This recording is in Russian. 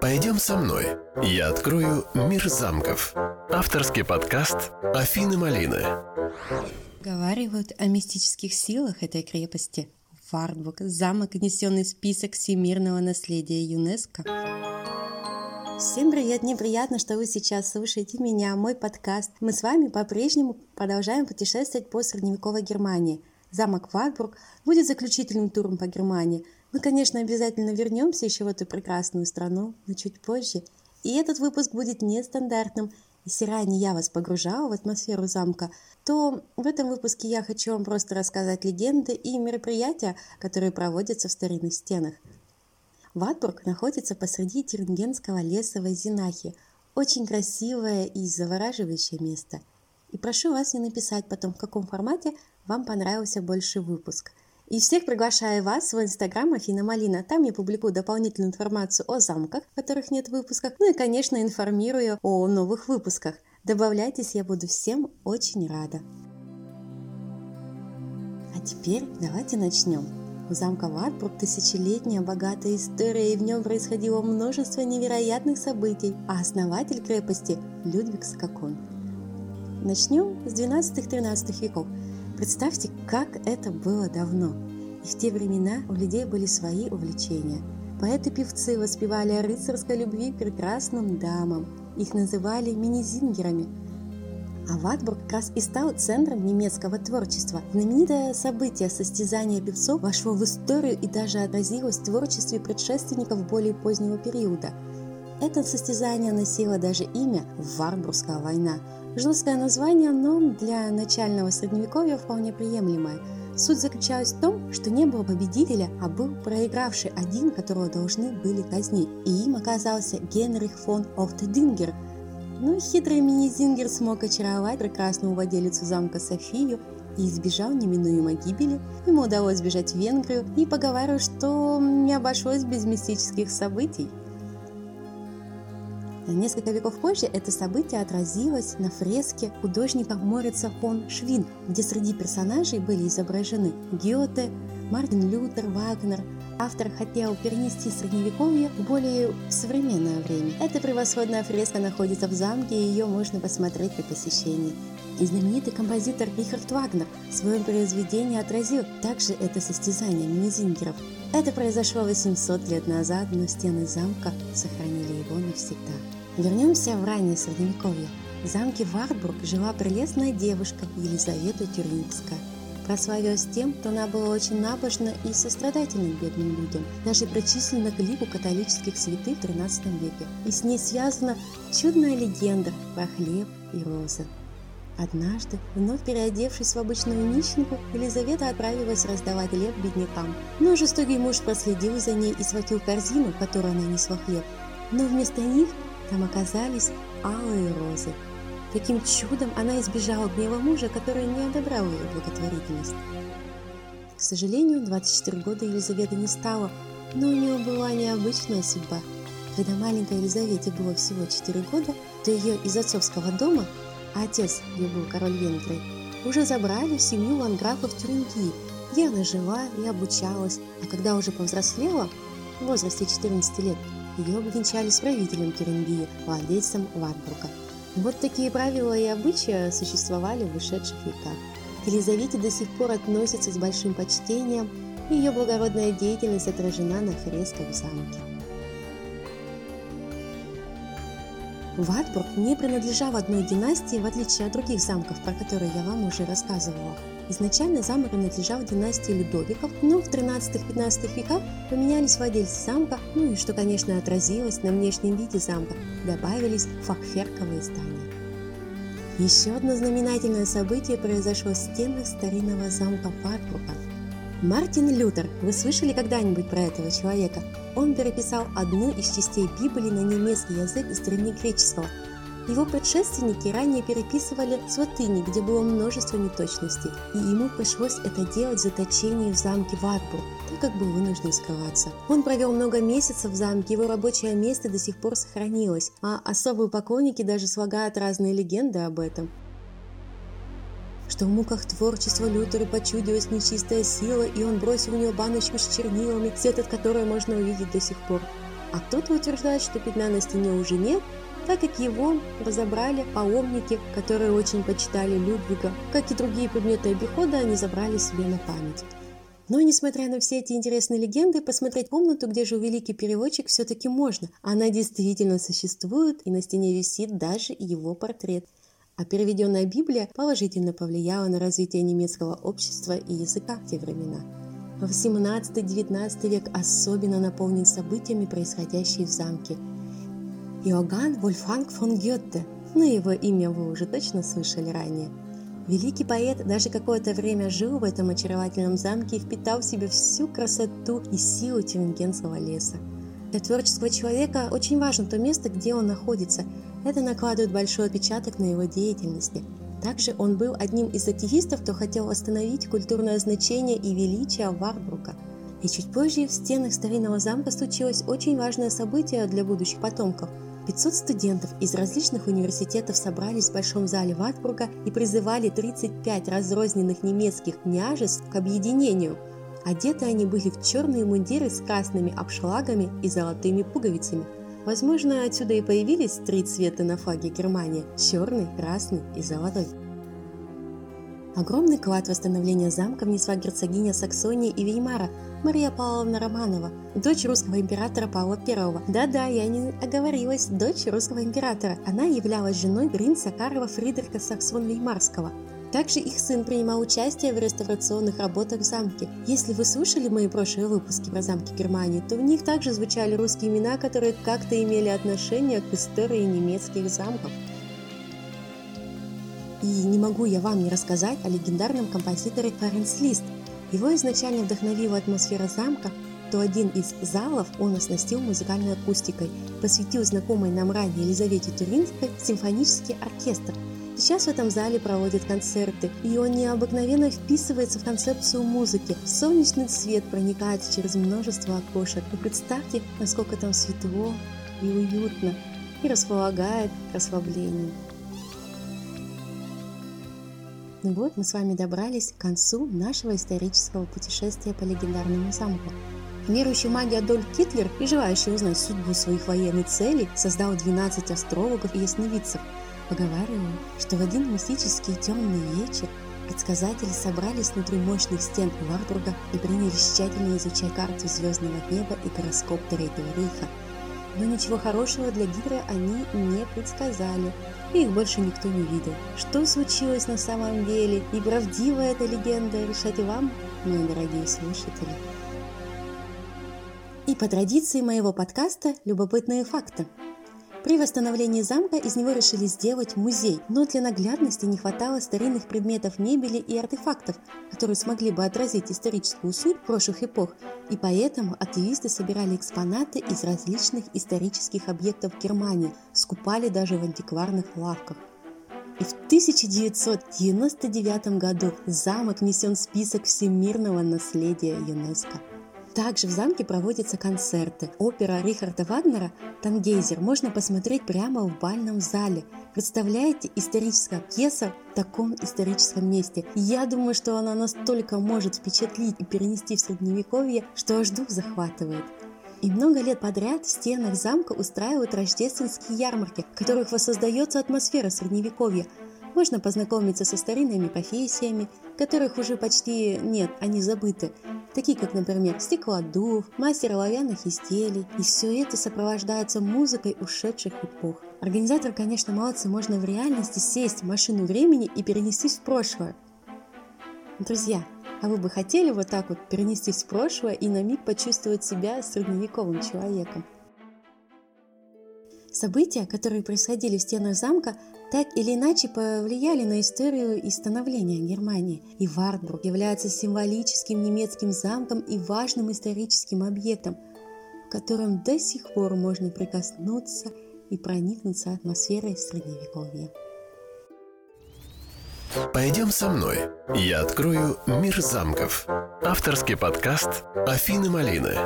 Пойдем со мной. Я открою мир замков. Авторский подкаст Афины Малины. Говаривают о мистических силах этой крепости. Вардбург – замок, внесенный в список всемирного наследия ЮНЕСКО. Всем привет! Мне приятно, что вы сейчас слушаете меня, мой подкаст. Мы с вами по-прежнему продолжаем путешествовать по средневековой Германии. Замок Вардбург будет заключительным туром по Германии – мы, конечно, обязательно вернемся еще в эту прекрасную страну, но чуть позже. И этот выпуск будет нестандартным. Если ранее я вас погружала в атмосферу замка, то в этом выпуске я хочу вам просто рассказать легенды и мероприятия, которые проводятся в старинных стенах. Ватбург находится посреди Тюрингенского леса в Айзенахе. Очень красивое и завораживающее место. И прошу вас не написать потом, в каком формате вам понравился больше выпуск – и всех приглашаю вас в инстаграм Афина Малина. Там я публикую дополнительную информацию о замках, в которых нет выпусков. Ну и, конечно, информирую о новых выпусках. Добавляйтесь, я буду всем очень рада. А теперь давайте начнем. У замка Ватбрук тысячелетняя богатая история, и в нем происходило множество невероятных событий, а основатель крепости – Людвиг Скакон. Начнем с 12-13 веков – Представьте, как это было давно. И в те времена у людей были свои увлечения. Поэты-певцы воспевали о рыцарской любви к прекрасным дамам. Их называли мини-зингерами. А Ватбург как раз и стал центром немецкого творчества. Знаменитое событие состязания певцов вошло в историю и даже отразилось в творчестве предшественников более позднего периода. Это состязание носило даже имя «Варбургская война», Жесткое название, но для начального средневековья вполне приемлемое. Суть заключалась в том, что не было победителя, а был проигравший один, которого должны были казнить. И им оказался Генрих фон Охтедингер. Но хитрый мини-зингер смог очаровать прекрасную владелицу замка Софию и избежал неминуемой гибели. Ему удалось сбежать в Венгрию и поговаривают, что не обошлось без мистических событий. Несколько веков позже это событие отразилось на фреске художника Морица фон Швин, где среди персонажей были изображены Гёте, Мартин Лютер, Вагнер. Автор хотел перенести средневековье в более современное время. Эта превосходная фреска находится в замке, и ее можно посмотреть при посещении. И знаменитый композитор Рихард Вагнер в своем произведении отразил также это состязание мини-зингеров. Это произошло 800 лет назад, но стены замка сохранили его навсегда. Вернемся в раннее Средневековье. В замке Вартбург жила прелестная девушка Елизавета Тюрингская. Прославилась тем, что она была очень набожна и сострадательна бедным людям, даже причислена к лику католических святых в XIII веке. И с ней связана чудная легенда про хлеб и розы. Однажды, вновь переодевшись в обычную нищенку, Елизавета отправилась раздавать хлеб беднякам. Но жестокий муж проследил за ней и схватил корзину, в которой она несла хлеб. Но вместо них там оказались алые розы. Таким чудом она избежала гнева мужа, который не одобрял ее благотворительность. К сожалению, 24 года Елизавета не стала, но у нее была необычная судьба. Когда маленькой Елизавете было всего 4 года, то ее из отцовского дома, а отец ее был король Венгрии, уже забрали в семью ландграфов Тюрингии, где она жила и обучалась, а когда уже повзрослела, в возрасте 14 лет, ее обвенчали с правителем Керенгии, владельцем Ватбурга. Вот такие правила и обычаи существовали в ушедших веках. К Елизавете до сих пор относятся с большим почтением, ее благородная деятельность отражена на фресках в замке. Ватбург не принадлежал одной династии, в отличие от других замков, про которые я вам уже рассказывала. Изначально замок принадлежал династии Людовиков, но в 13-15 веках поменялись владельцы замка, ну и что, конечно, отразилось на внешнем виде замка, добавились фахверковые здания. Еще одно знаменательное событие произошло в стенах старинного замка Ватбурга. Мартин Лютер, вы слышали когда-нибудь про этого человека? Он переписал одну из частей Библии на немецкий язык из древнегреческого – его предшественники ранее переписывали с латыни, где было множество неточностей, и ему пришлось это делать в заточении в замке Ватбург, так как был вынужден скрываться. Он провел много месяцев в замке, его рабочее место до сих пор сохранилось, а особые поклонники даже слагают разные легенды об этом что в муках творчества Лютеру почудилась нечистая сила, и он бросил в нее баночку с чернилами, свет от которой можно увидеть до сих пор. а кто-то утверждает, что пятна на стене уже нет, так как его разобрали паломники, которые очень почитали Людвига. Как и другие предметы обихода, они забрали себе на память. Но, несмотря на все эти интересные легенды, посмотреть комнату, где жил великий переводчик, все-таки можно. Она действительно существует, и на стене висит даже его портрет. А переведенная Библия положительно повлияла на развитие немецкого общества и языка в те времена. В 18-19 век особенно наполнен событиями, происходящими в замке – Иоганн Вольфганг фон Гетте, но его имя вы уже точно слышали ранее. Великий поэт даже какое-то время жил в этом очаровательном замке и впитал в себя всю красоту и силу Тюрингенского леса. Для творческого человека очень важно то место, где он находится. Это накладывает большой отпечаток на его деятельности. Также он был одним из активистов, кто хотел остановить культурное значение и величие Варбрука. И чуть позже в стенах старинного замка случилось очень важное событие для будущих потомков – 500 студентов из различных университетов собрались в Большом зале Ватбурга и призывали 35 разрозненных немецких княжеств к объединению. Одеты они были в черные мундиры с красными обшлагами и золотыми пуговицами. Возможно, отсюда и появились три цвета на флаге Германии – черный, красный и золотой. Огромный клад восстановления замка внесла герцогиня Саксонии и Веймара Мария Павловна Романова, дочь русского императора Павла I. Да-да, я не оговорилась, дочь русского императора. Она являлась женой принца Карла Фридриха Саксон-Веймарского. Также их сын принимал участие в реставрационных работах в замке. Если вы слушали мои прошлые выпуски про замки Германии, то в них также звучали русские имена, которые как-то имели отношение к истории немецких замков. И не могу я вам не рассказать о легендарном композиторе Ференс Лист. Его изначально вдохновила атмосфера замка, то один из залов он оснастил музыкальной акустикой, посвятил знакомой нам ранее Елизавете Тюринской симфонический оркестр. Сейчас в этом зале проводят концерты, и он необыкновенно вписывается в концепцию музыки. Солнечный свет проникает через множество окошек. И представьте, насколько там светло и уютно, и располагает к расслаблению. Ну вот, мы с вами добрались к концу нашего исторического путешествия по легендарному замку. Верующий в Адольф Гитлер и желающий узнать судьбу своих военных целей создал 12 астрологов и ясновидцев. Поговариваю, что в один мистический темный вечер предсказатели собрались внутри мощных стен Варбурга и принялись тщательно изучать карту звездного неба и гороскоп Третьего Рейха. Но ничего хорошего для Гитлера они не предсказали – и их больше никто не видел. Что случилось на самом деле и правдива эта легенда, решать вам, мои дорогие слушатели. И по традиции моего подкаста «Любопытные факты». При восстановлении замка из него решили сделать музей, но для наглядности не хватало старинных предметов мебели и артефактов, которые смогли бы отразить историческую суть прошлых эпох, и поэтому активисты собирали экспонаты из различных исторических объектов Германии, скупали даже в антикварных лавках. И в 1999 году замок внесен в список всемирного наследия ЮНЕСКО. Также в замке проводятся концерты. Опера Рихарда Вагнера «Тангейзер» можно посмотреть прямо в бальном зале. Представляете, историческая пьеса в таком историческом месте. Я думаю, что она настолько может впечатлить и перенести в средневековье, что аж дух захватывает. И много лет подряд в стенах замка устраивают рождественские ярмарки, в которых воссоздается атмосфера средневековья, можно познакомиться со старинными профессиями, которых уже почти нет, они забыты, такие как, например, стеклодув, мастер оловянных изделий, и все это сопровождается музыкой ушедших эпох. Организатор, конечно, молодцы, можно в реальности сесть в машину времени и перенестись в прошлое. Друзья, а вы бы хотели вот так вот перенестись в прошлое и на миг почувствовать себя средневековым человеком? События, которые происходили в стенах замка, так или иначе повлияли на историю и становление Германии. И Вартбург является символическим немецким замком и важным историческим объектом, в котором до сих пор можно прикоснуться и проникнуться атмосферой Средневековья. Пойдем со мной. Я открою мир замков. Авторский подкаст Афины Малины.